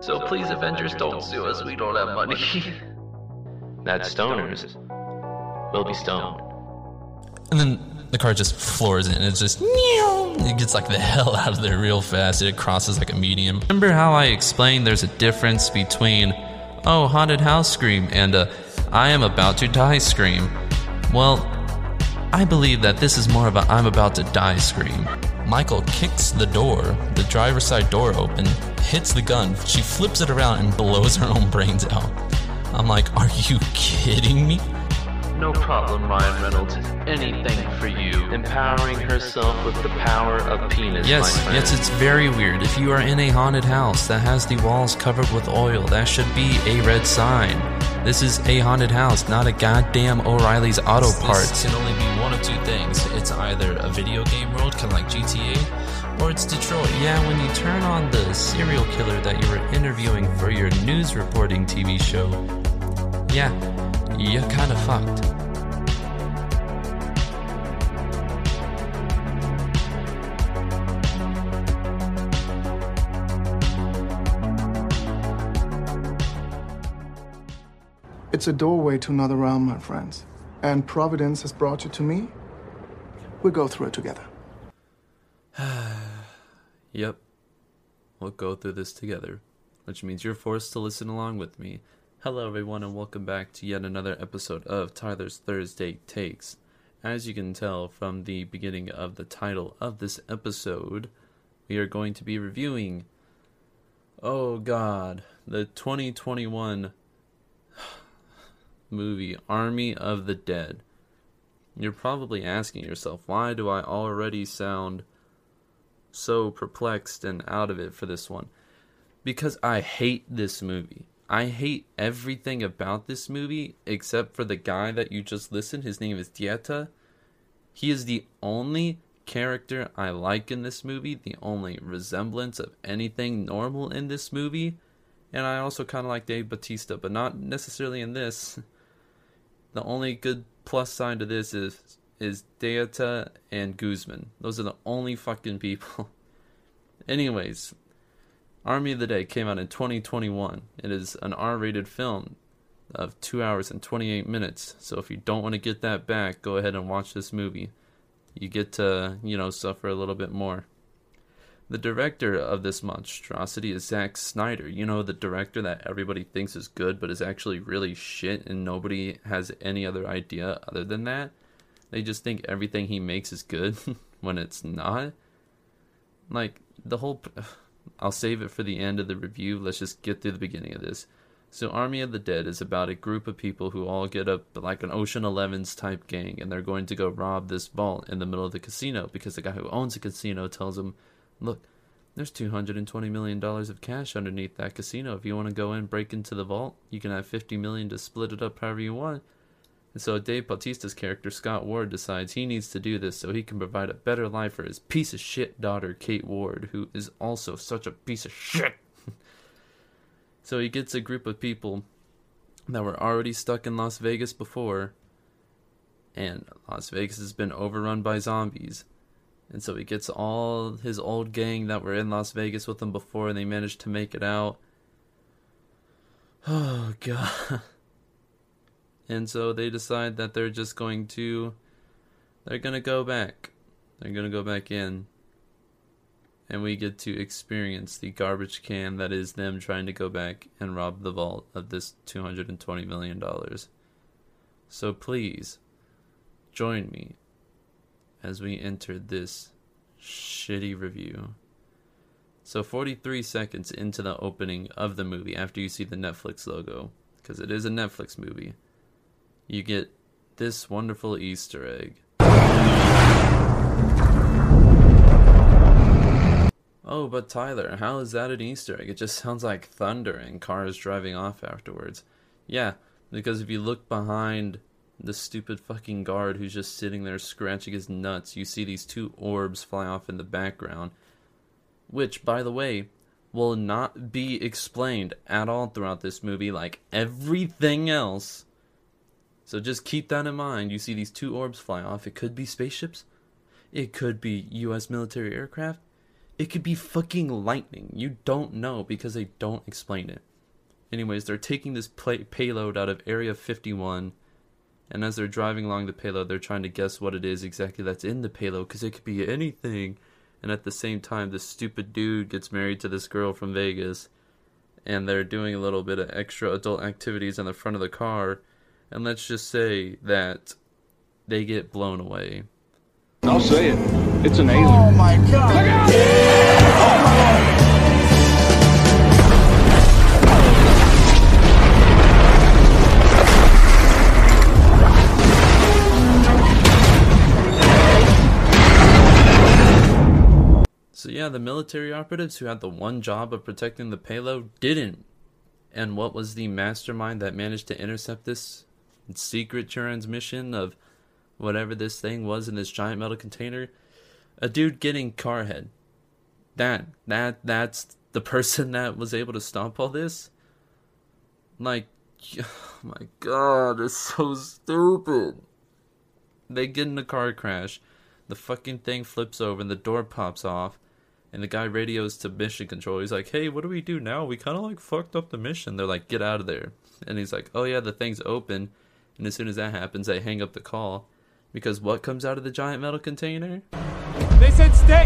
So please, Avengers, don't sue us. We don't have money. That's stoners. We'll be stoned. And then the car just floors it and it's just it gets like the hell out of there real fast. It crosses like a medium. Remember how I explained there's a difference between oh haunted house scream and a I am about to die scream? Well, I believe that this is more of a I'm about to die scream. Michael kicks the door, the driver's side door open, hits the gun. She flips it around and blows her own brains out. I'm like, are you kidding me? No problem, Ryan Reynolds. Anything for you. Empowering herself with the power of penis. Yes, my yes, it's very weird. If you are in a haunted house that has the walls covered with oil, that should be a red sign. This is a haunted house, not a goddamn O'Reilly's Auto Parts. This can only be one of two things. It's either a video game world, kind of like GTA, or it's Detroit. Yeah, when you turn on the serial killer that you were interviewing for your news reporting TV show, yeah, you're kind of fucked. It's a doorway to another realm, my friends. And Providence has brought you to me. We'll go through it together. Yep. We'll go through this together, which means you're forced to listen along with me. Hello, everyone, and welcome back to yet another episode of Tyler's Thursday Takes. As you can tell from the beginning of the title of this episode, we are going to be reviewing, oh god, the 2021 movie Army of the Dead. You're probably asking yourself, why do I already sound so perplexed and out of it for this one? Because I hate this movie. I hate everything about this movie except for the guy that you just listened. His name is Dieter. He is the only character I like in this movie, the only resemblance of anything normal in this movie. And I also kind of like Dave Bautista, but not necessarily in this. The only good plus side to this is is Dieter and Guzman. Those are the only fucking people. Anyways, Army of the Dead came out in 2021. It is an R-rated film of 2 hours and 28 minutes. So if you don't want to get that back, go ahead and watch this movie. You get to, you know, suffer a little bit more. The director of this monstrosity is Zack Snyder. You know, the director that everybody thinks is good, but is actually really shit, and nobody has any other idea other than that. They just think everything he makes is good when it's not. Like, the whole. I'll save it for the end of the review. Let's just get through the beginning of this. So, Army of the Dead is about a group of people who all get up like an Ocean Elevens type gang, and they're going to go rob this vault in the middle of the casino because the guy who owns the casino tells them look, there's $220 million of cash underneath that casino. If you want to go in, break into the vault, you can have 50 million to split it up however you want. And so Dave Bautista's character, Scott Ward, decides he needs to do this so he can provide a better life for his piece of shit daughter, Kate Ward, who is also such a piece of shit. so he gets a group of people that were already stuck in Las Vegas before, and Las Vegas has been overrun by zombies. And so he gets all his old gang that were in Las Vegas with him before, and they managed to make it out. Oh, God. And so they decide that they're just going to. They're going to go back. They're going to go back in. And we get to experience the garbage can that is them trying to go back and rob the vault of this $220 million. So please, join me as we enter this shitty review. So 43 seconds into the opening of the movie, after you see the Netflix logo, because it is a Netflix movie, you get this wonderful Easter egg. Oh, but Tyler, how is that an Easter egg? It just sounds like thunder and cars driving off afterwards. Yeah, because if you look behind the stupid fucking guard who's just sitting there scratching his nuts, you see these two orbs fly off in the background. Which, by the way, will not be explained at all throughout this movie, like everything else. So just keep that in mind. You see these two orbs fly off. It could be spaceships, it could be U.S. military aircraft, It could be fucking lightning. You don't know because they don't explain it. Anyways, they're taking this play- payload out of Area 51, and as they're driving along the payload, they're trying to guess what it is exactly that's in the payload because it could be anything. And at the same time, this stupid dude gets married to this girl from Vegas, and they're doing a little bit of extra adult activities in the front of the car. And let's just say that they get blown away. I'll say it. It's an alien. Oh my god! So yeah, the military operatives who had the one job of protecting the payload didn't. And what was the mastermind that managed to intercept this secret transmission of whatever this thing was in this giant metal container? A dude getting car head. That that that's the person that was able to stop all this? Like oh my god, it's so stupid. They get in a car crash. The fucking thing flips over and the door pops off. And the guy radios to mission control. He's like, "Hey, what do we do now? We kind of like fucked up the mission." They're like, "Get out of there." And he's like, "Oh yeah, the thing's open." And as soon as that happens, they hang up the call because what comes out of the giant metal container? They said stay.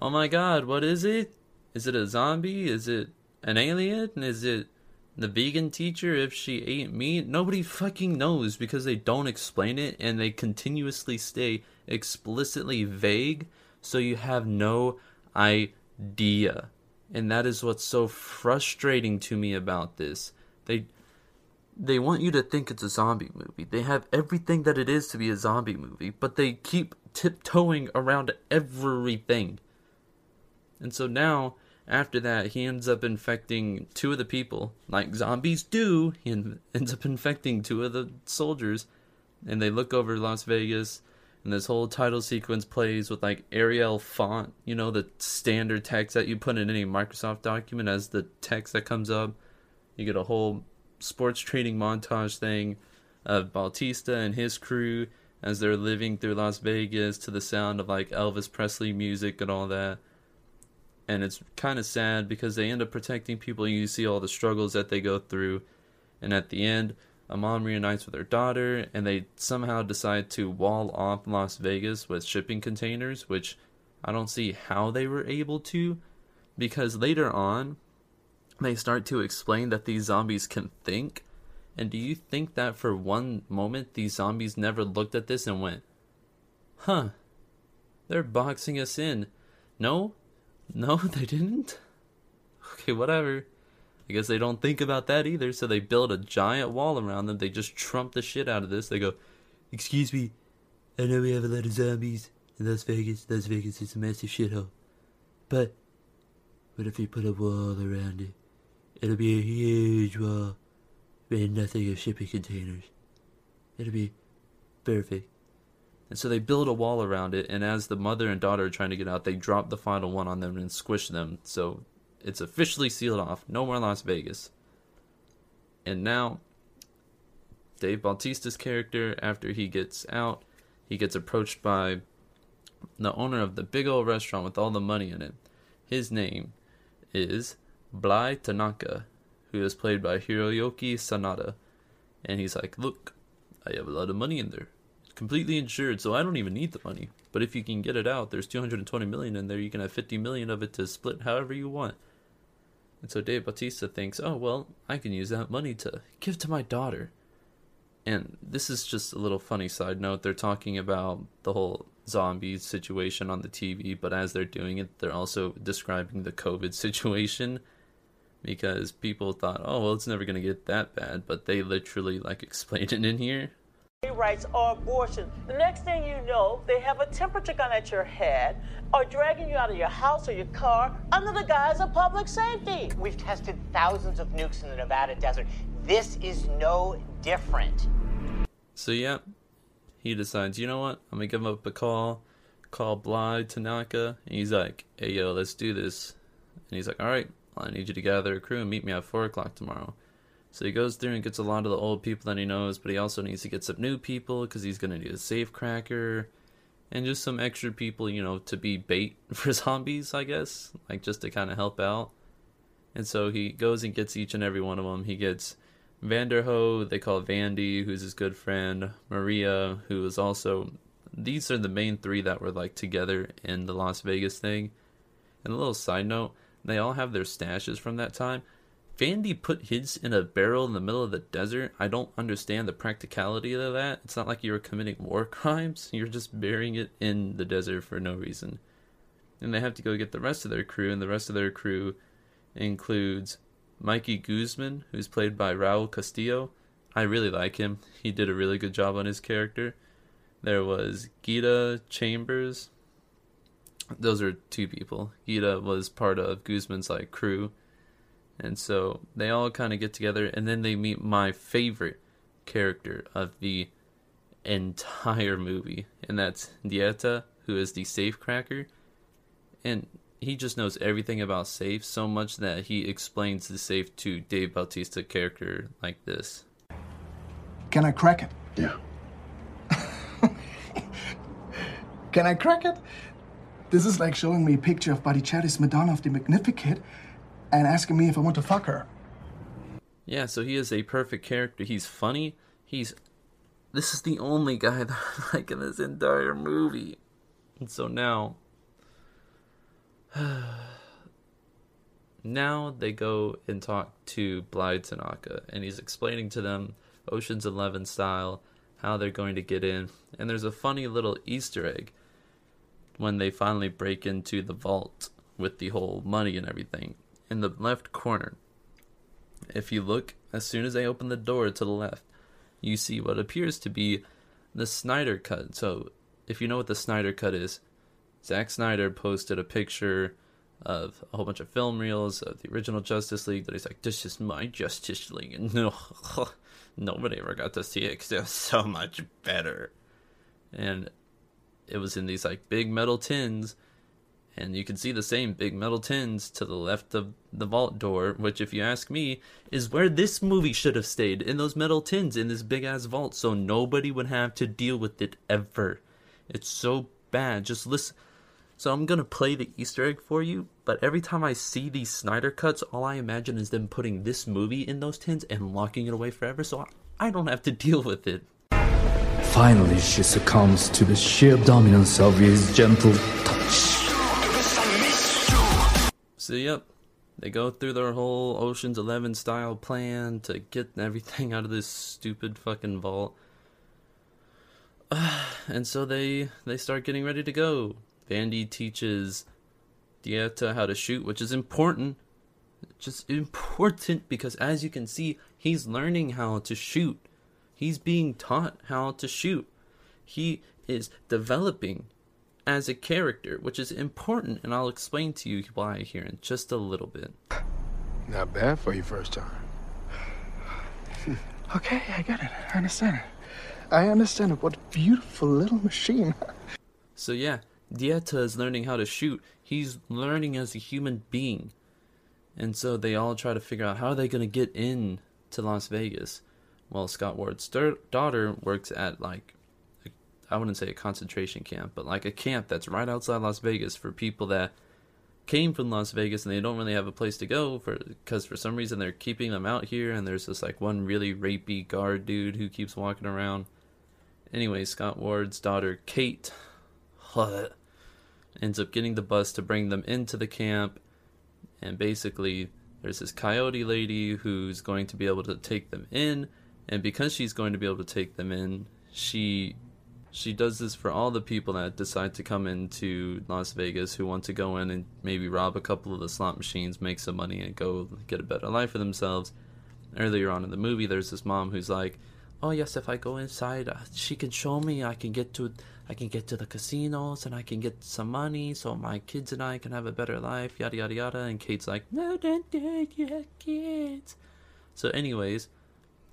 Oh my god, what is it? Is it a zombie? Is it an alien? Is it the vegan teacher if she ate meat? Nobody fucking knows because they don't explain it and they continuously stay explicitly vague so you have no idea. And that is what's so frustrating to me about this. They they want you to think it's a zombie movie. They have everything that it is to be a zombie movie, but they keep tiptoeing around everything. And so now, after that, he ends up infecting two of the people, like zombies do. He en- ends up infecting two of the soldiers, and they look over Las Vegas, and this whole title sequence plays with like Arial font, you know, the standard text that you put in any Microsoft document as the text that comes up. You get a whole sports training montage thing of Bautista and his crew as they're living through Las Vegas to the sound of like Elvis Presley music and all that and it's kind of sad because they end up protecting people and you see all the struggles that they go through. And at the end a mom reunites with her daughter and they somehow decide to wall off las vegas with shipping containers which i don't see how they were able to because later on they start to explain that these zombies can think. And do you think that for one moment these zombies never looked at this and went huh they're boxing us in no no, they didn't. Okay, whatever. I guess they don't think about that either, so they build a giant wall around them. They just trump the shit out of this. They go, Excuse me, I know we have a lot of zombies in Las Vegas. Las Vegas is a massive shithole. But, what if we put a wall around it? It'll be a huge wall made nothing of shipping containers. It'll be perfect. And so they build a wall around it, and as the mother and daughter are trying to get out, they drop the final one on them and squish them. So it's officially sealed off. No more Las Vegas. And now, Dave Bautista's character, after he gets out, he gets approached by the owner of the big old restaurant with all the money in it. His name is Bly Tanaka, who is played by Hiroyuki Sanada. And he's like, Look, I have a lot of money in there completely insured, so I don't even need the money. But if you can get it out, there's 220 million in there. You can have 50 million of it to split however you want. And so Dave Bautista thinks, oh well, I can use that money to give to my daughter. And this is just a little funny side note. They're talking about the whole zombie situation on the TV, but as they're doing it, they're also describing the COVID situation because people thought, oh well, it's never gonna get that bad, but they literally like explain it in here rights or oh, abortion. The next thing you know, they have a temperature gun at your head or dragging you out of your house or your car under the guise of public safety. We've tested thousands of nukes in the Nevada desert. This is no different. So, yeah, he decides, you know what? I'm going to give up a call, call Bly Tanaka, and he's like, "Hey yo, let's do this." And he's like, "All right, I need you to gather a crew and meet me at four o'clock tomorrow." So he goes through and gets a lot of the old people that he knows, but he also needs to get some new people because he's gonna need a safe cracker and just some extra people, you know, to be bait for zombies, I guess, like just to kind of help out. And so he goes and gets each and every one of them. He gets Vanderohe, they call Vandy, who's his good friend, Maria, who is also. These are the main three that were like together in the Las Vegas thing. And a little side note, they all have their stashes from that time. Vandy put his in a barrel in the middle of the desert. I don't understand the practicality of that. It's not like you were committing war crimes. You're just burying it in the desert for no reason. And they have to go get the rest of their crew, and the rest of their crew includes Mikey Guzman, who's played by Raul Castillo. I really like him. He did a really good job on his character. There was Gita Chambers. Those are two people. Gita was part of Guzman's like crew. And so they all kind of get together and then they meet my favorite character of the entire movie, and that's Dieter, who is the safe cracker. And he just knows everything about safe so much that he explains the safe to Dave Bautista character like this. Can I crack it? Yeah. Can I crack it? This is like showing me a picture of Botticelli's Madonna of the Magnificat and asking me if I want to fuck her. Yeah, so he is a perfect character. He's funny. He's this is the only guy that I like in this entire movie. And so now now they go and talk to Bly Tanaka and he's explaining to them Ocean's 11 style how they're going to get in. And there's a funny little Easter egg when they finally break into the vault with the whole money and everything. In the left corner, if you look, as soon as they open the door to the left, you see what appears to be the Snyder Cut. So, if you know what the Snyder Cut is, Zack Snyder posted a picture of a whole bunch of film reels of the original Justice League that he's like, this is my Justice League. And no, nobody ever got to see it because it was so much better. And it was in these like big metal tins. And you can see the same big metal tins to the left of the vault door, which, if you ask me, is where this movie should have stayed in those metal tins in this big ass vault so nobody would have to deal with it ever. It's so bad. Just listen. So I'm gonna play the Easter egg for you, but every time I see these Snyder cuts, all I imagine is them putting this movie in those tins and locking it away forever, so I don't have to deal with it. Finally, she succumbs to the sheer dominance of his gentle So yep, they go through their whole Ocean's Eleven style plan to get everything out of this stupid fucking vault. and so they they start getting ready to go. Vandy teaches Dieter how to shoot, which is important. Just important because as you can see, he's learning how to shoot. He's being taught how to shoot. He is developing as a character, which is important, and I'll explain to you why here in just a little bit. Not bad for your first time. Okay, I get it. I understand it. I understand it. What a beautiful little machine. So yeah, Dieter is learning how to shoot. He's learning as a human being. And so they all try to figure out how are they going to get in to Las Vegas. Well, Scott Ward's dur- daughter works at like I wouldn't say a concentration camp, but like a camp that's right outside Las Vegas for people that came from Las Vegas and they don't really have a place to go for because for some reason they're keeping them out here and there's this like one really rapey guard dude who keeps walking around. Anyway, Scott Ward's daughter Kate ends up getting the bus to bring them into the camp and basically there's this coyote lady who's going to be able to take them in and because she's going to be able to take them in, she she does this for all the people that decide to come into Las Vegas who want to go in and maybe rob a couple of the slot machines, make some money, and go get a better life for themselves. Earlier on in the movie, there's this mom who's like, "Oh yes, if I go inside, uh, she can show me. I can get to, I can get to the casinos, and I can get some money, so my kids and I can have a better life." Yada yada yada. And Kate's like, "No, don't do your kids." So, anyways,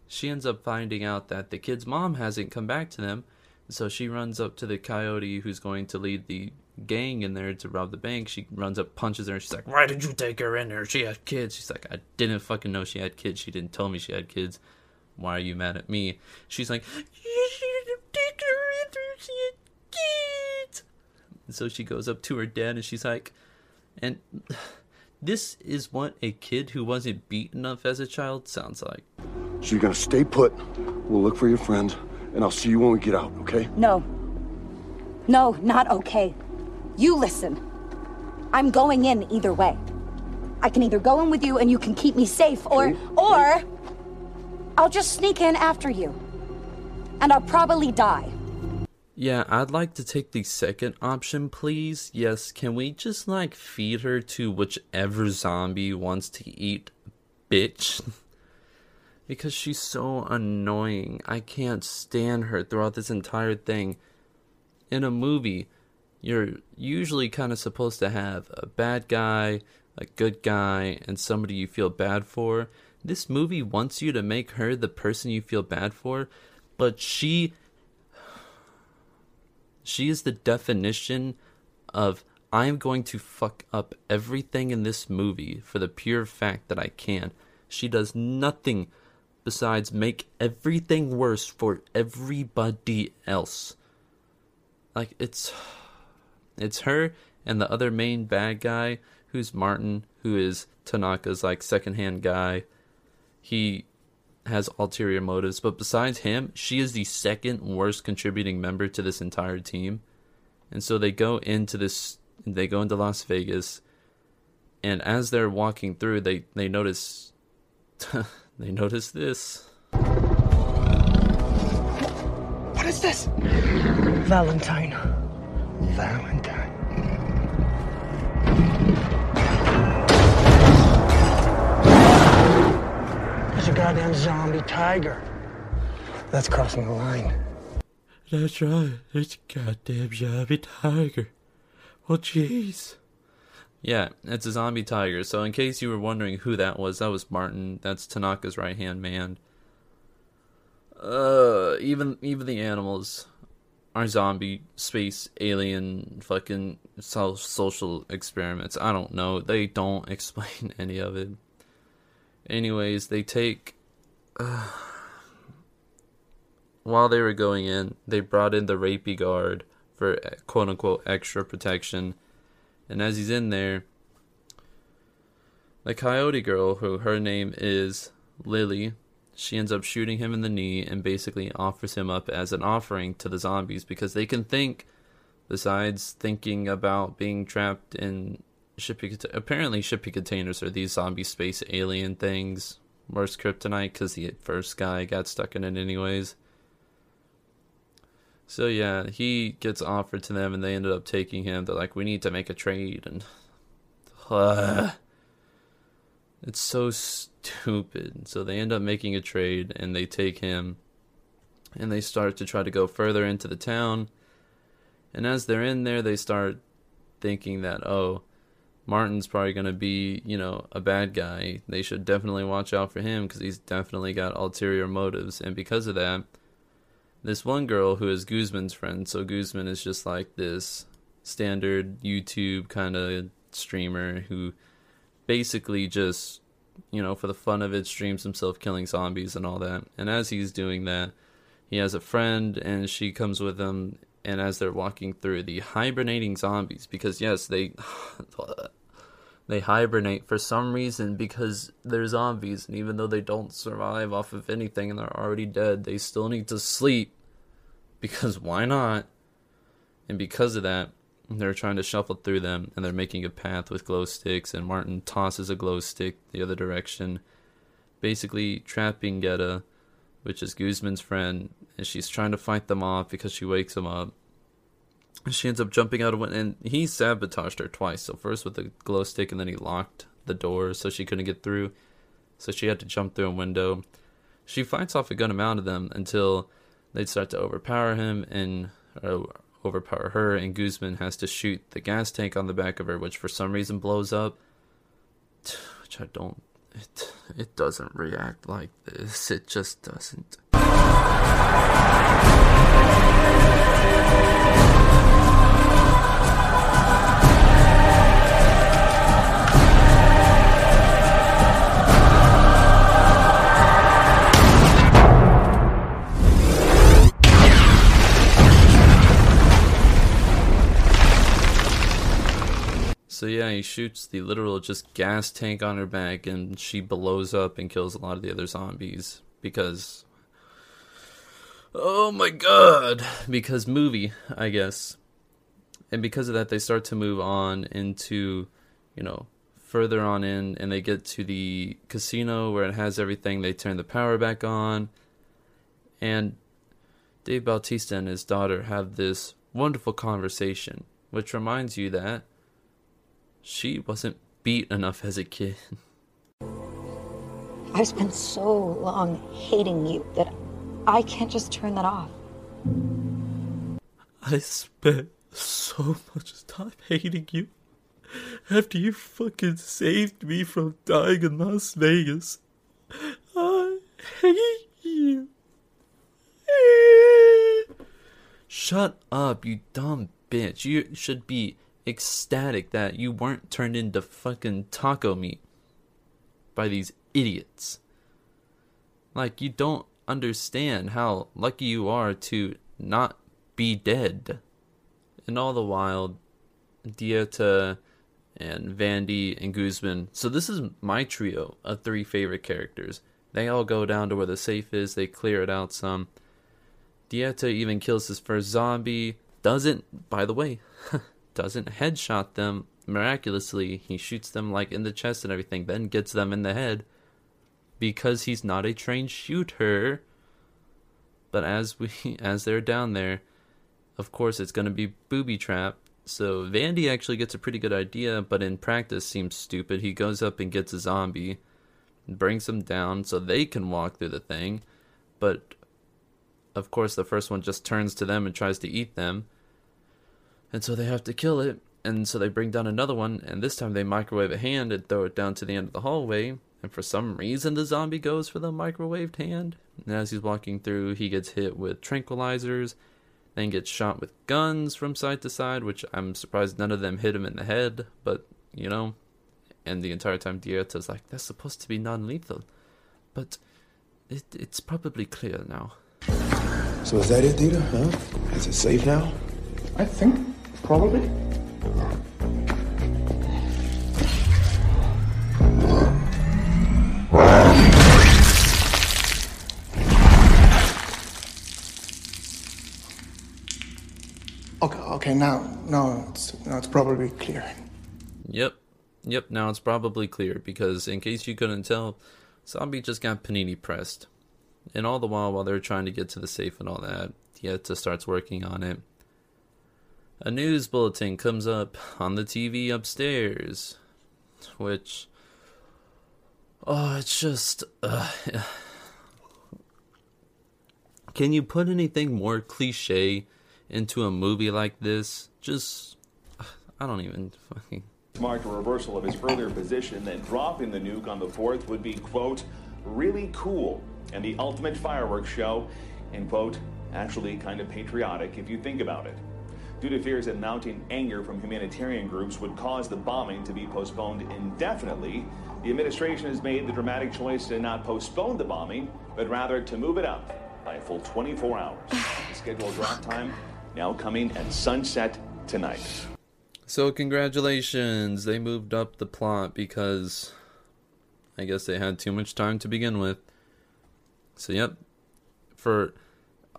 she ends up finding out that the kid's mom hasn't come back to them So she runs up to the coyote who's going to lead the gang in there to rob the bank. She runs up, punches her, and she's like, Why did you take her in there? She had kids. She's like, I didn't fucking know she had kids. She didn't tell me she had kids. Why are you mad at me? She's like, You should have taken her in there. She had kids. And so she goes up to her dad and she's like, And this is what a kid who wasn't beaten up as a child sounds like. So you're gonna stay put. We'll look for your friend, and I'll see you when we get out, okay? No. No, not okay. You listen. I'm going in either way. I can either go in with you and you can keep me safe, or or I'll just sneak in after you. And I'll probably die. Yeah, I'd like to take the second option, please. Yes, can we just like feed her to whichever zombie wants to eat, bitch? because she's so annoying. I can't stand her throughout this entire thing. In a movie, you're usually kind of supposed to have a bad guy, a good guy, and somebody you feel bad for. This movie wants you to make her the person you feel bad for, but she she is the definition of I'm going to fuck up everything in this movie for the pure fact that I can. She does nothing besides make everything worse for everybody else. Like it's it's her and the other main bad guy who's Martin, who is Tanaka's like secondhand guy. He has ulterior motives, but besides him, she is the second worst contributing member to this entire team. And so they go into this they go into Las Vegas and as they're walking through they they notice they notice this. What is this? Valentine. Valentine. There's a goddamn zombie tiger. That's crossing the line. That's right. It's a goddamn zombie tiger. Well, jeez. Yeah, it's a zombie tiger. So, in case you were wondering who that was, that was Martin. That's Tanaka's right hand man. Uh, even even the animals are zombie, space, alien, fucking so- social experiments. I don't know. They don't explain any of it. Anyways, they take. Uh, while they were going in, they brought in the rapey guard for quote unquote extra protection. And as he's in there, the coyote girl, who her name is Lily, she ends up shooting him in the knee and basically offers him up as an offering to the zombies because they can think, besides thinking about being trapped in shipping. Apparently, shipping containers are these zombie space alien things. worse kryptonite because the first guy got stuck in it anyways. So yeah, he gets offered to them, and they ended up taking him. They're like, "We need to make a trade," and uh, it's so stupid. So they end up making a trade, and they take him, and they start to try to go further into the town. And as they're in there, they start thinking that, oh, Martin's probably going to be, you know, a bad guy. They should definitely watch out for him because he's definitely got ulterior motives. And because of that, this one girl who is Guzman's friend, so Guzman is just like this standard YouTube kind of streamer who basically just, you know, for the fun of it, streams himself killing zombies and all that. And as he's doing that, he has a friend and she comes with him and as they're walking through the hibernating zombies because yes they they hibernate for some reason because they're zombies and even though they don't survive off of anything and they're already dead they still need to sleep because why not and because of that they're trying to shuffle through them and they're making a path with glow sticks and martin tosses a glow stick the other direction basically trapping Gita, which is Guzman's friend, and she's trying to fight them off because she wakes him up. She ends up jumping out of window, and he sabotaged her twice. So first with the glow stick, and then he locked the door so she couldn't get through. So she had to jump through a window. She fights off a good amount of them until they start to overpower him and uh, overpower her, and Guzman has to shoot the gas tank on the back of her, which for some reason blows up. Which I don't. It it doesn't react like this. It just doesn't. Shoots the literal just gas tank on her back and she blows up and kills a lot of the other zombies because oh my god because movie i guess. And because of that they start to move on into you know further on in and they get to the casino where it has everything. They turn the power back on and dave bautista and his daughter have this wonderful conversation which reminds you that she wasn't beat enough as a kid I've spent so long hating you that I can't just turn that off. I spent so much time hating you after you fucking saved me from dying in Las Vegas. I hate you. Eh. Shut up, you dumb bitch. You should be ecstatic that you weren't turned into fucking taco meat by these idiots. Like, you don't understand how lucky you are to not be dead. And all the while, Dieter and Vandy and Guzman. So, this is my trio of three favorite characters. They all go down to where the safe is, they clear it out some. Dieter even kills his first zombie. Doesn't, by the way, doesn't headshot them miraculously. He shoots them like in the chest and everything, then gets them in the head because he's not a trained shooter. But as we as they're down there, of course it's going to be booby trap. So Vandy actually gets a pretty good idea, but in practice seems stupid. He goes up and gets a zombie, brings them down so they can walk through the thing, but of course the first one just turns to them and tries to eat them. And so they have to kill it, and so they bring down another one, and this time they microwave a hand and throw it down to the end of the hallway. And for some reason, the zombie goes for the microwaved hand. And as he's walking through, he gets hit with tranquilizers, then gets shot with guns from side to side, which I'm surprised none of them hit him in the head, but you know. And the entire time, Dieter's like, that's supposed to be non lethal. But it, it's probably clear now. So is that it, Dieter? Huh? Is it safe now? I think, probably. Okay, okay, now, now it's, now it's probably clear. Yep. Yep, now it's probably clear because in case you couldn't tell, Zombie just got panini pressed. And all the while while they're trying to get to the safe and all that, Dieter starts working on it. A news bulletin comes up on the TV upstairs, which oh, it's just uh, Can you put anything more cliche into a movie like this? Just I don't even fucking marked a reversal of his earlier position that dropping the nuke on the 4th would be, quote, really cool and the ultimate fireworks show, and, quote, actually kind of patriotic if you think about it. Due to fears that mounting anger from humanitarian groups would cause the bombing to be postponed indefinitely, the administration has made the dramatic choice to not postpone the bombing, but rather to move it up by a full 24 hours. the scheduled drop time now coming at sunset tonight. So congratulations, they moved up the plot because I guess they had too much time to begin with. So yep, for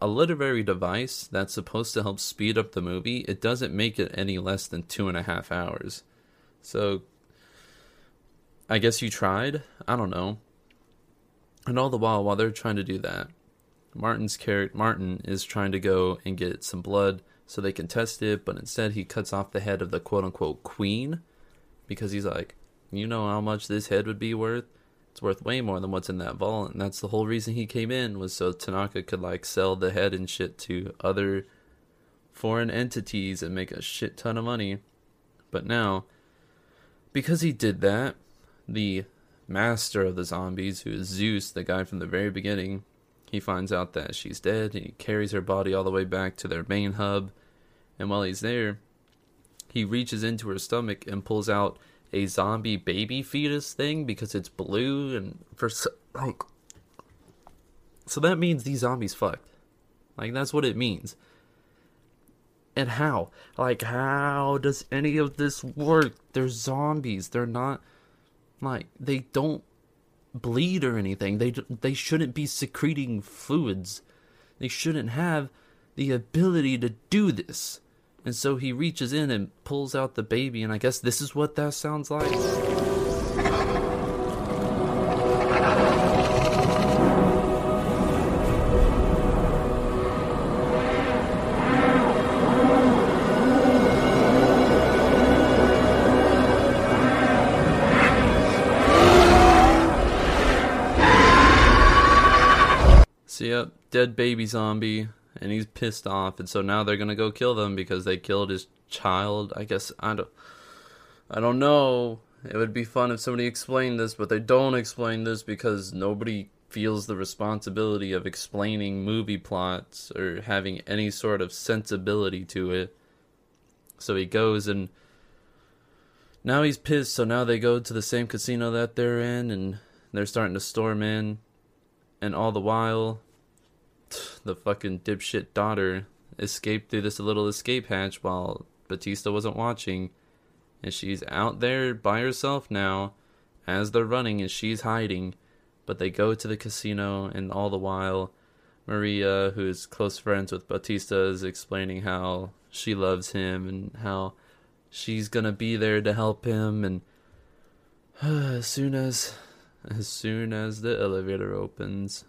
a literary device that's supposed to help speed up the movie, it doesn't make it any less than two and a half hours. So I guess you tried. I don't know. And all the while, while they're trying to do that, Martin's character Martin is trying to go and get some blood so they can test it, but instead he cuts off the head of the quote unquote queen because he's like, you know how much this head would be worth? It's worth way more than what's in that vault, and that's the whole reason he came in was so Tanaka could like sell the head and shit to other foreign entities and make a shit ton of money. But now, because he did that, the master of the zombies, who is Zeus, the guy from the very beginning, he finds out that she's dead and he carries her body all the way back to their main hub. And while he's there, he reaches into her stomach and pulls out a zombie baby fetus thing because it's blue and for so, like so that means these zombies fucked. Like that's what it means. And how? Like, how does any of this work? They're zombies. They're not like they don't bleed or anything. They they shouldn't be secreting fluids. They shouldn't have the ability to do this. And so he reaches in and pulls out the baby, and I guess this is what that sounds like. So yep, dead baby zombie, and he's pissed off, and so now they're gonna go kill them because they killed his child. I guess I don't, I don't know. It would be fun if somebody explained this, but they don't explain this because nobody feels the responsibility of explaining movie plots or having any sort of sensibility to it. So he goes and now he's pissed. So now they go to the same casino that they're in, and they're starting to storm in, and all the while the fucking dipshit daughter escaped through this little escape hatch while Bautista wasn't watching. And she's out there by herself now as they're running and she's hiding. But they go to the casino and all the while Maria, who is close friends with Bautista, is explaining how she loves him and how she's gonna be there to help him and as soon as as soon as the elevator opens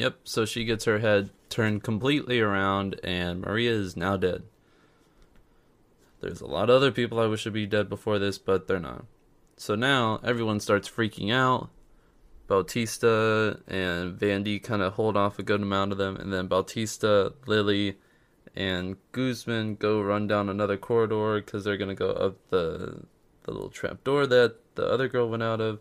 Yep, so she gets her head turned completely around, and Maria is now dead. There's a lot of other people I wish would be dead before this, but they're not. So now everyone starts freaking out. Bautista and Vandy kind of hold off a good amount of them, and then Bautista, Lily, and Guzman go run down another corridor because they're gonna go up the the little trap door that the other girl went out of.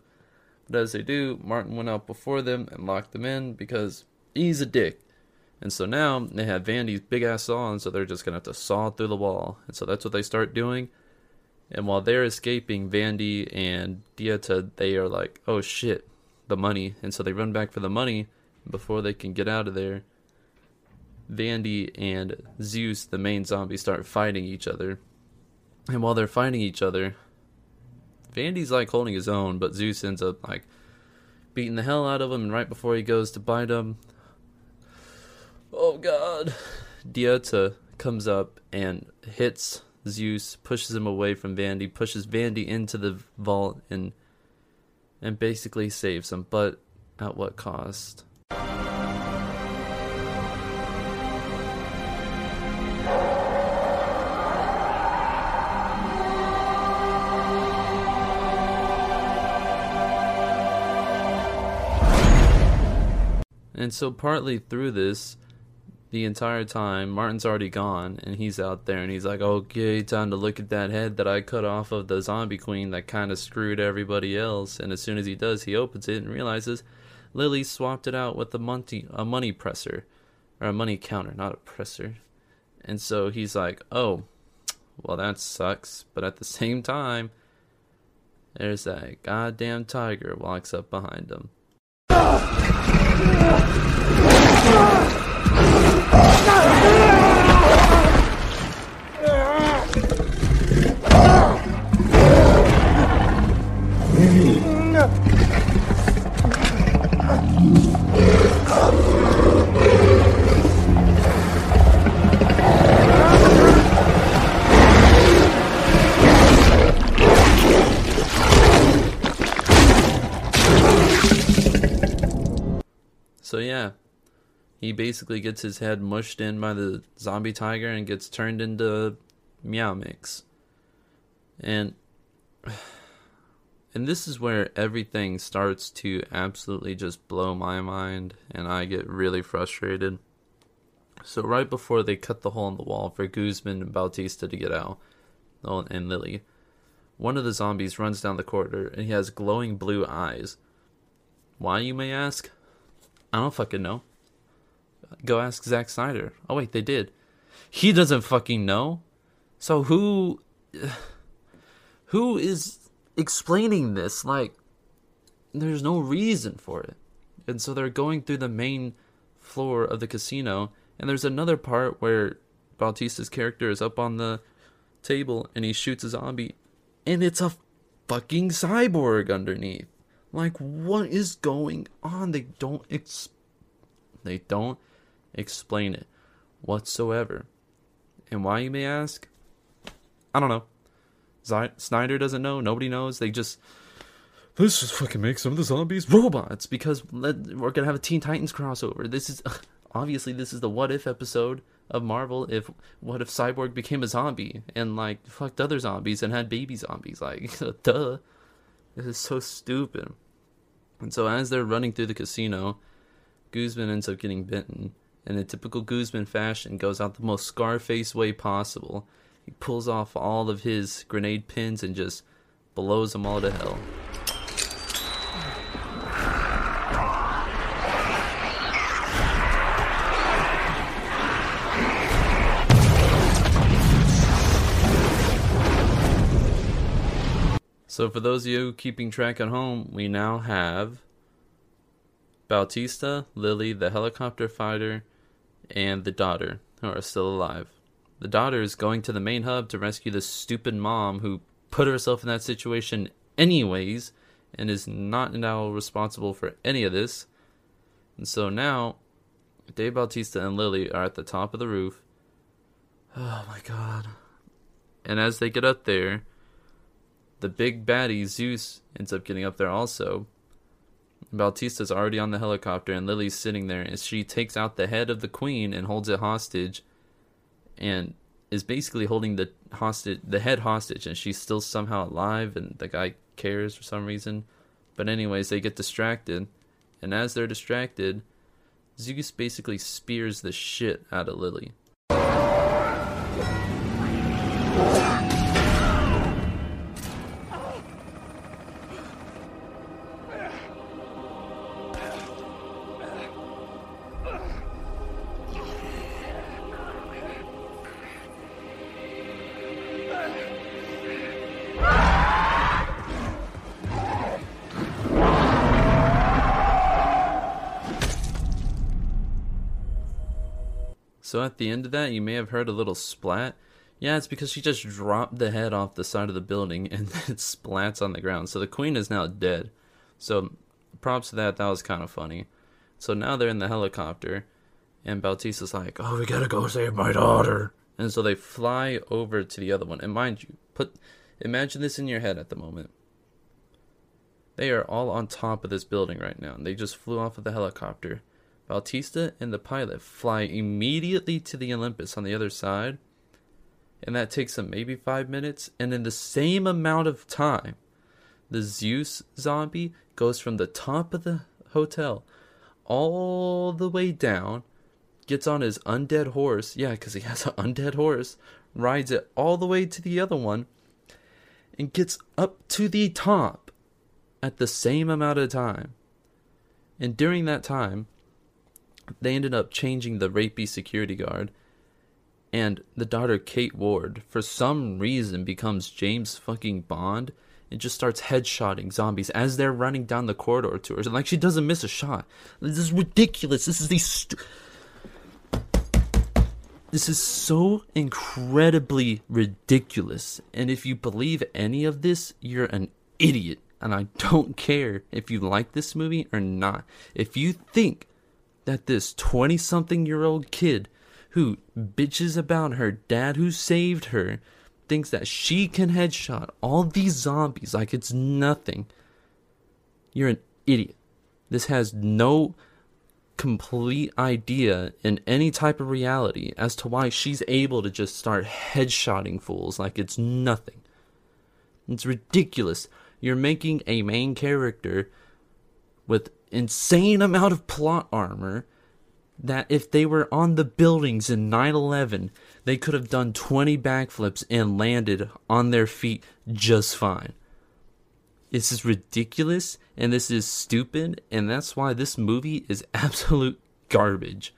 But as they do, Martin went out before them and locked them in because he's a dick. And so now they have Vandy's big ass saw, and so they're just gonna have to saw through the wall. And so that's what they start doing. And while they're escaping, Vandy and Dieter, they are like, oh shit, the money. And so they run back for the money before they can get out of there. Vandy and Zeus, the main zombie, start fighting each other. And while they're fighting each other, Vandy's like holding his own, but Zeus ends up like beating the hell out of him. And right before he goes to bite him, oh god, Dieter comes up and hits Zeus, pushes him away from Vandy, pushes Vandy into the vault, and and basically saves him. But at what cost? And so, partly through this, the entire time, Martin's already gone, and he's out there, and he's like, okay, time to look at that head that I cut off of the zombie queen that kind of screwed everybody else. And as soon as he does, he opens it and realizes Lily swapped it out with a money, a money presser, or a money counter, not a presser. And so he's like, oh, well, that sucks. But at the same time, there's that goddamn tiger walks up behind him. So yeah, he basically gets his head mushed in by the zombie tiger and gets turned into meow mix. And and this is where everything starts to absolutely just blow my mind and I get really frustrated. So right before they cut the hole in the wall for Guzman and Bautista to get out, oh, and Lily, one of the zombies runs down the corridor and he has glowing blue eyes. Why, you may ask? I don't fucking know. Go ask Zack Snyder. Oh wait, they did. He doesn't fucking know. So who Who is explaining this? Like, there's no reason for it. And so they're going through the main floor of the casino, and there's another part where Bautista's character is up on the table and he shoots a zombie, and it's a fucking cyborg underneath. Like, what is going on? They don't ex- they don't explain it whatsoever. And why you may ask? I don't know. Z- Snyder doesn't know. Nobody knows. They just let's just fucking make some of the zombies robots because we're gonna have a Teen Titans crossover. This is obviously this is the what if episode of Marvel. If what if Cyborg became a zombie and like fucked other zombies and had baby zombies? Like duh, this is so stupid. And so as they're running through the casino, Guzman ends up getting bitten. And a typical Guzman fashion, goes out the most Scarface way possible. He pulls off all of his grenade pins and just blows them all to hell. So, for those of you keeping track at home, we now have Bautista, Lily, the helicopter fighter, and the daughter who are still alive. The daughter is going to the main hub to rescue the stupid mom who put herself in that situation anyways and is not now responsible for any of this. And so now, Dave Bautista and Lily are at the top of the roof. Oh my god. And as they get up there, the big baddie Zeus ends up getting up there also. Bautista's already on the helicopter and Lily's sitting there and she takes out the head of the queen and holds it hostage and is basically holding the hostage the head hostage and she's still somehow alive and the guy cares for some reason. But anyways, they get distracted and as they're distracted, Zeus basically spears the shit out of Lily. At the end of that, you may have heard a little splat. Yeah, it's because she just dropped the head off the side of the building and it splats on the ground. So the queen is now dead. So props to that. That was kind of funny. So now they're in the helicopter, and Bautista's like, "Oh, we gotta go save my daughter." And so they fly over to the other one. And mind you, put imagine this in your head at the moment. They are all on top of this building right now, and they just flew off of the helicopter. Bautista and the pilot fly immediately to the Olympus on the other side, and that takes them maybe five minutes. And in the same amount of time, the Zeus zombie goes from the top of the hotel all the way down, gets on his undead horse. Yeah, because he has an undead horse, rides it all the way to the other one, and gets up to the top at the same amount of time. And during that time, they ended up changing the rapey security guard. And the daughter, Kate Ward, for some reason becomes James fucking Bond and just starts headshotting zombies as they're running down the corridor to her. Like she doesn't miss a shot. This is ridiculous. This is the. Stu- this is so incredibly ridiculous. And if you believe any of this, you're an idiot. And I don't care if you like this movie or not. If you think that this 20 something year old kid who bitches about her dad who saved her thinks that she can headshot all these zombies like it's nothing, you're an idiot. This has no complete idea in any type of reality as to why she's able to just start headshotting fools like it's nothing. It's ridiculous. You're making a main character with insane amount of plot armor that if they were on the buildings in 9/11, they could have done 20 backflips and landed on their feet just fine. This is ridiculous and this is stupid and that's why this movie is absolute garbage.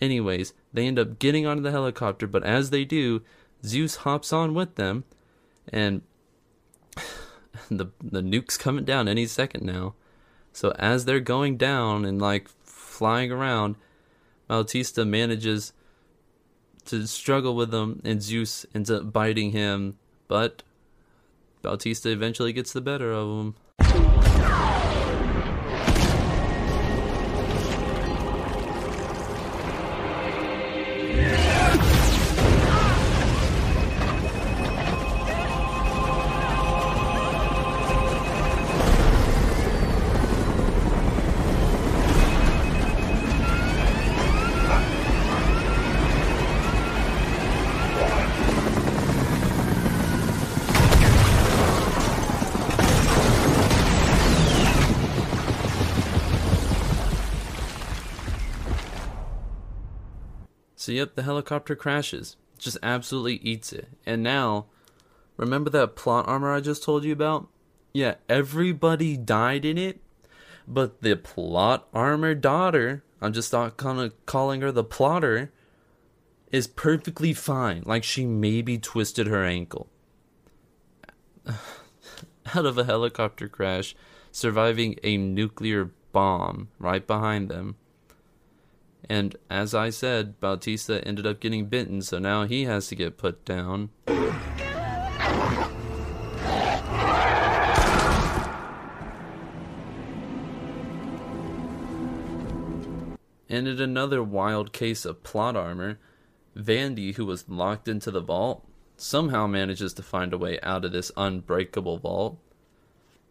Anyways, they end up getting onto the helicopter, but as they do, Zeus hops on with them and the the nuke's coming down any second now. So as they're going down and like flying around, Bautista manages to struggle with them, and Zeus ends up biting him. But Bautista eventually gets the better of him. Yep, the helicopter crashes. Just absolutely eats it. And now, remember that plot armor I just told you about? Yeah, everybody died in it, but the plot armor daughter, I'm just not kind of calling her the plotter, is perfectly fine. Like she maybe twisted her ankle. Out of a helicopter crash, surviving a nuclear bomb right behind them. And as I said, Bautista ended up getting bitten, so now he has to get put down. And in another wild case of plot armor, Vandy, who was locked into the vault, somehow manages to find a way out of this unbreakable vault.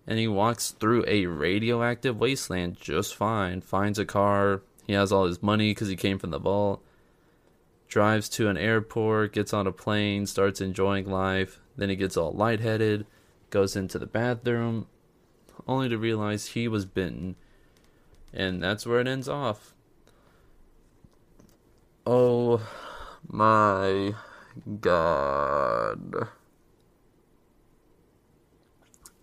And he walks through a radioactive wasteland just fine, finds a car, he has all his money because he came from the vault. Drives to an airport, gets on a plane, starts enjoying life. Then he gets all lightheaded, goes into the bathroom, only to realize he was bitten. And that's where it ends off. Oh my god.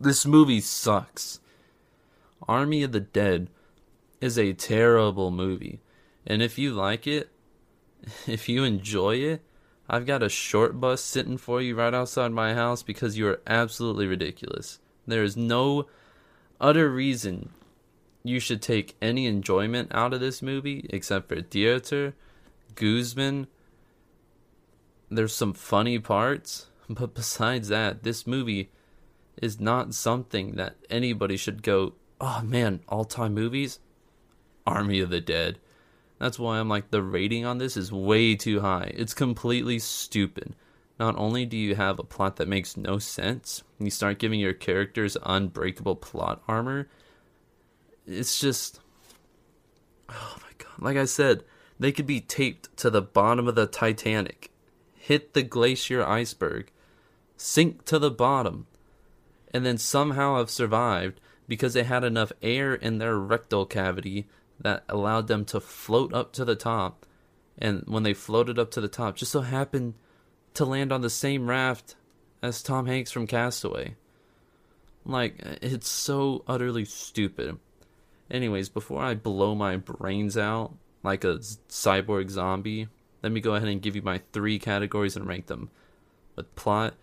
This movie sucks. Army of the Dead is a terrible movie. And if you like it, if you enjoy it, I've got a short bus sitting for you right outside my house because you are absolutely ridiculous. There is no utter reason you should take any enjoyment out of this movie except for Dieter, Guzman. There's some funny parts, but besides that, this movie is not something that anybody should go, oh man, all time movies? Army of the Dead. That's why I'm like, the rating on this is way too high. It's completely stupid. Not only do you have a plot that makes no sense, you start giving your characters unbreakable plot armor. It's just. Oh my god. Like I said, they could be taped to the bottom of the Titanic, hit the glacier iceberg, sink to the bottom, and then somehow have survived because they had enough air in their rectal cavity that allowed them to float up to the top. And when they floated up to the top, just so happened to land on the same raft as Tom Hanks from Castaway. Like, it's so utterly stupid. Anyways, before I blow my brains out like a cyborg zombie, let me go ahead and give you my three categories and rank them with plot,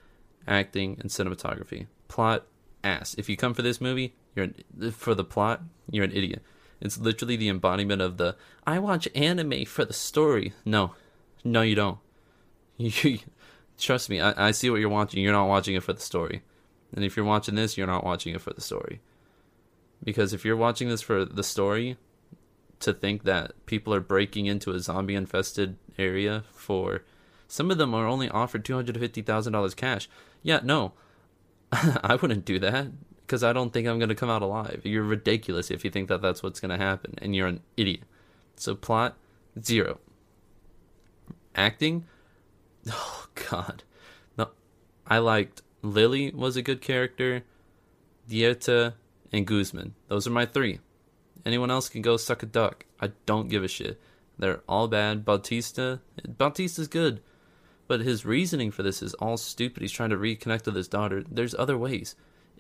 acting, and cinematography. Plot, ass. If you come for this movie, you're for the plot, you're an idiot. It's literally the embodiment of the I watch anime for the story. No, no, you don't. You, trust me, I, I see what you're watching. You're not watching it for the story. And if you're watching this, you're not watching it for the story. Because if you're watching this for the story, to think that people are breaking into a zombie infested area for some of them are only offered $250,000 cash. Yeah, no. I wouldn't do that because I don't think I'm going to come out alive. You're ridiculous if you think that that's what's going to happen, and you're an idiot. So, plot, zero. Acting, oh, God. No, I liked Lily was a good character, Dieter, and Guzman. Those are my three. Anyone else can go suck a duck. I don't give a shit. They're all bad. Bautista, Bautista's good. But his reasoning for this is all stupid. He's trying to reconnect with his daughter. There's other ways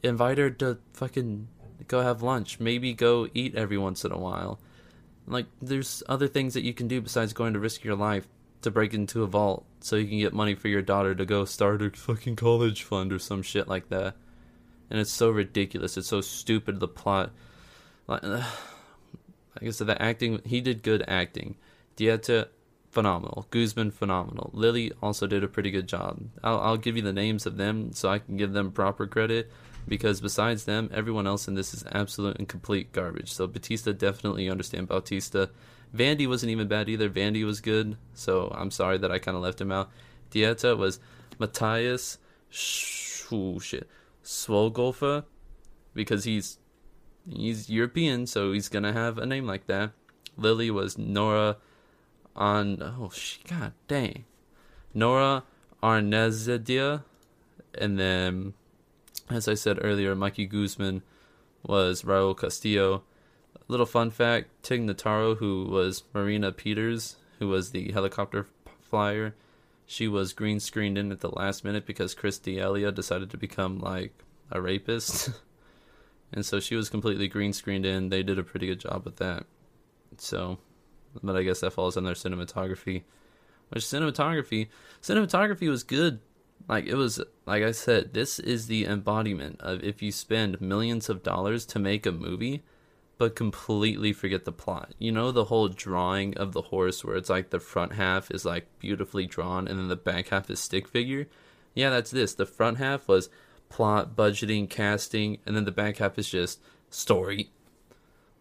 invite her to fucking go have lunch. Maybe go eat every once in a while. Like, there's other things that you can do besides going to risk your life to break into a vault so you can get money for your daughter to go start a fucking college fund or some shit like that. and it's so ridiculous. It's so stupid. The plot, like, uh, like I said, the acting. He did good acting. Dieter, phenomenal. Guzman, phenomenal. Lily also did a pretty good job. I'll, I'll give you the names of them so I can give them proper credit because besides them, everyone else in this is absolute and complete garbage. So Batista definitely understand Bautista. Vandy wasn't even bad either. Vandy was good, so I'm sorry that I kind of left him out. Dieter was Matthias. Sh- oh, shit. Swolgolfa because he's he's European, so he's gonna have a name like that. Lily was Nora on oh she god dang Nora Arnezedia, and then as I said earlier, Mikey Guzman was Raul Castillo. Little fun fact: Tig Notaro, who was Marina Peters, who was the helicopter flyer, she was green screened in at the last minute because Chris D'Elia decided to become like a rapist. and so she was completely green screened in. They did a pretty good job with that. So, but I guess that falls under cinematography. Which cinematography, cinematography was good. Like it was, like I said, this is the embodiment of if you spend millions of dollars to make a movie, but completely forget the plot. You know the whole drawing of the horse where it's like the front half is like beautifully drawn and then the back half is stick figure. Yeah, that's this. The front half was plot, budgeting, casting, and then the back half is just story.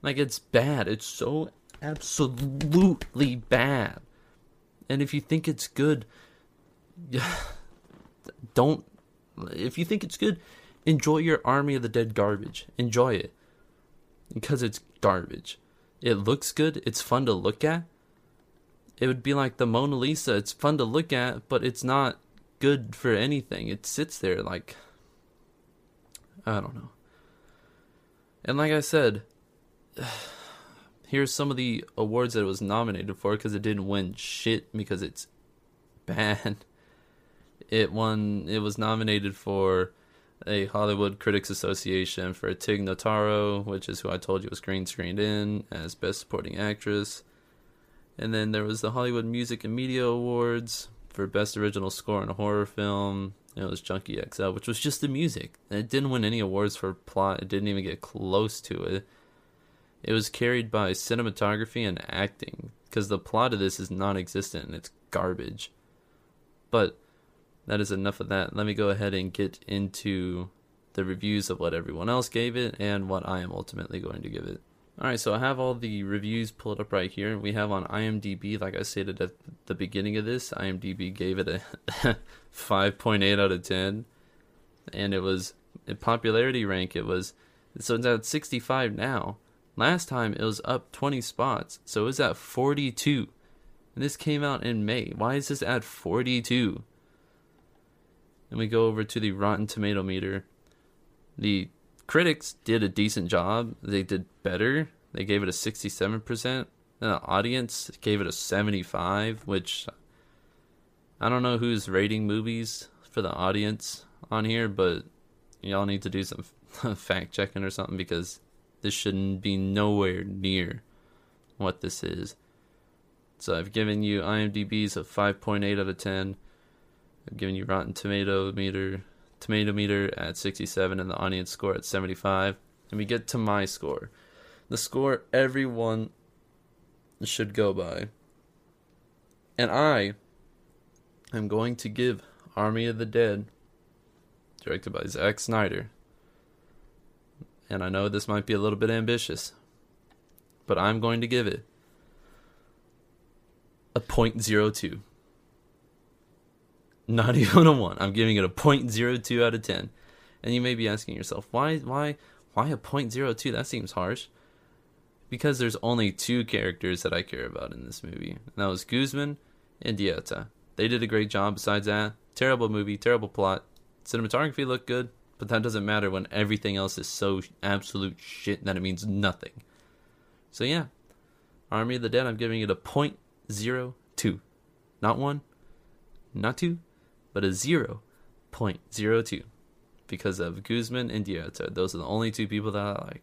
Like it's bad. It's so absolutely bad. And if you think it's good, don't. If you think it's good, enjoy your Army of the Dead garbage. Enjoy it. Because it's garbage. It looks good. It's fun to look at. It would be like the Mona Lisa. It's fun to look at, but it's not good for anything. It sits there like. I don't know. And like I said, here's some of the awards that it was nominated for because it didn't win shit because it's bad. It won. It was nominated for a Hollywood Critics Association for Tig Notaro, which is who I told you was green screened in as Best Supporting Actress. And then there was the Hollywood Music and Media Awards for Best Original Score in a Horror Film. It was Junkie XL, which was just the music. It didn't win any awards for plot. It didn't even get close to it. It was carried by cinematography and acting because the plot of this is non-existent and it's garbage. But that is enough of that. Let me go ahead and get into the reviews of what everyone else gave it and what I am ultimately going to give it. Alright, so I have all the reviews pulled up right here. We have on IMDb, like I stated at the beginning of this, IMDb gave it a 5.8 out of 10. And it was, in popularity rank, it was, so it's at 65 now. Last time it was up 20 spots, so it was at 42. And this came out in May. Why is this at 42? And we go over to the Rotten Tomato meter. The critics did a decent job. They did better. They gave it a 67%. And the audience gave it a 75, which I don't know who's rating movies for the audience on here, but y'all need to do some fact checking or something because this shouldn't be nowhere near what this is. So I've given you IMDb's of 5.8 out of 10. I've given you Rotten Tomato meter tomato meter at 67 and the audience score at 75. And we get to my score. The score everyone should go by. And I am going to give Army of the Dead, directed by Zack Snyder. And I know this might be a little bit ambitious, but I'm going to give it a 0.02. Not even a 1. I'm giving it a 0.02 out of 10. And you may be asking yourself, why why why a 0.02? That seems harsh. Because there's only two characters that I care about in this movie. And that was Guzman and Dieter. They did a great job besides that. Terrible movie, terrible plot. Cinematography looked good, but that doesn't matter when everything else is so absolute shit that it means nothing. So yeah, Army of the Dead, I'm giving it a 0.02. Not one, not two, but a 0.02 because of Guzman and Dieter. Those are the only two people that I like.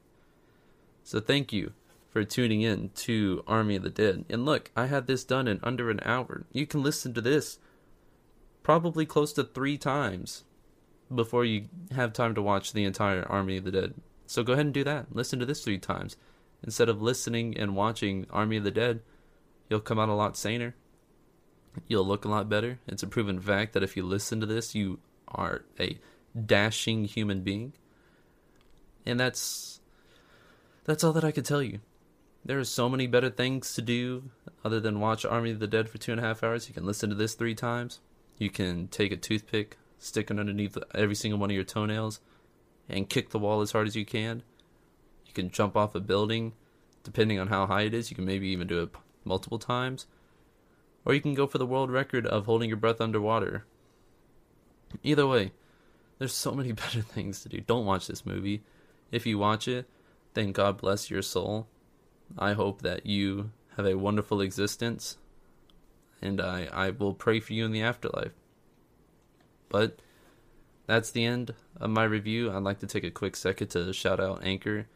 So thank you for tuning in to Army of the Dead. And look, I had this done in under an hour. You can listen to this probably close to three times before you have time to watch the entire Army of the Dead. So go ahead and do that. Listen to this three times. Instead of listening and watching Army of the Dead, you'll come out a lot saner. You'll look a lot better. It's a proven fact that if you listen to this, you are a dashing human being. And that's that's all that I could tell you. There are so many better things to do other than watch Army of the Dead for two and a half hours. You can listen to this three times. You can take a toothpick, stick it underneath every single one of your toenails, and kick the wall as hard as you can. You can jump off a building, depending on how high it is. You can maybe even do it multiple times. Or you can go for the world record of holding your breath underwater. Either way, there's so many better things to do. Don't watch this movie. If you watch it, then God bless your soul. I hope that you have a wonderful existence, and I, I will pray for you in the afterlife. But that's the end of my review. I'd like to take a quick second to shout out Anchor.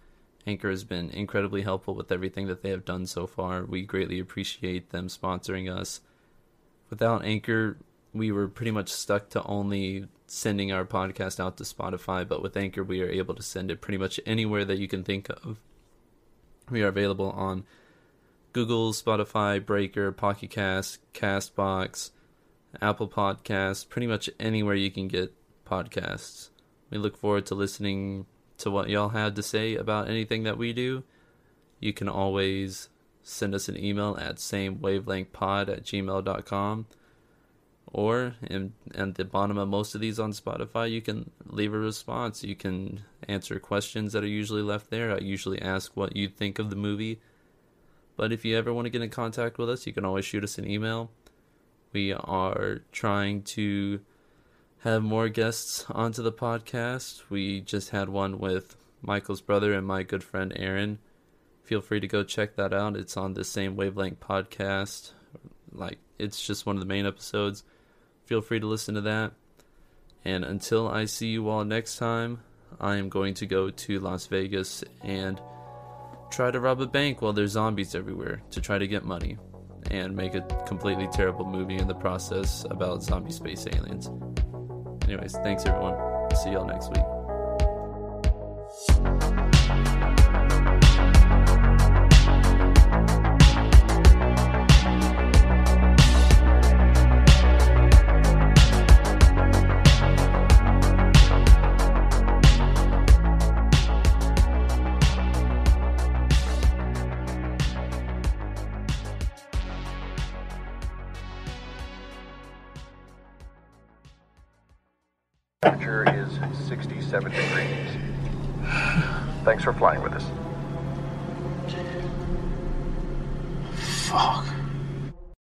Anchor has been incredibly helpful with everything that they have done so far. We greatly appreciate them sponsoring us. Without Anchor, we were pretty much stuck to only sending our podcast out to Spotify, but with Anchor, we are able to send it pretty much anywhere that you can think of. We are available on Google, Spotify, Breaker, Pocket Cast, Castbox, Apple Podcasts, pretty much anywhere you can get podcasts. We look forward to listening to what y'all had to say about anything that we do. You can always send us an email at samewavelengthpod at gmail.com or in, at the bottom of most of these on Spotify, you can leave a response. You can answer questions that are usually left there. I usually ask what you think of the movie. But if you ever want to get in contact with us, you can always shoot us an email. We are trying to have more guests onto the podcast. We just had one with Michael's brother and my good friend Aaron. Feel free to go check that out. It's on the same wavelength podcast. Like it's just one of the main episodes. Feel free to listen to that. And until I see you all next time, I am going to go to Las Vegas and try to rob a bank while there's zombies everywhere to try to get money and make a completely terrible movie in the process about zombie space aliens. Anyways, thanks everyone. See y'all next week. Temperature is 67 degrees. Thanks for flying with us. Fuck.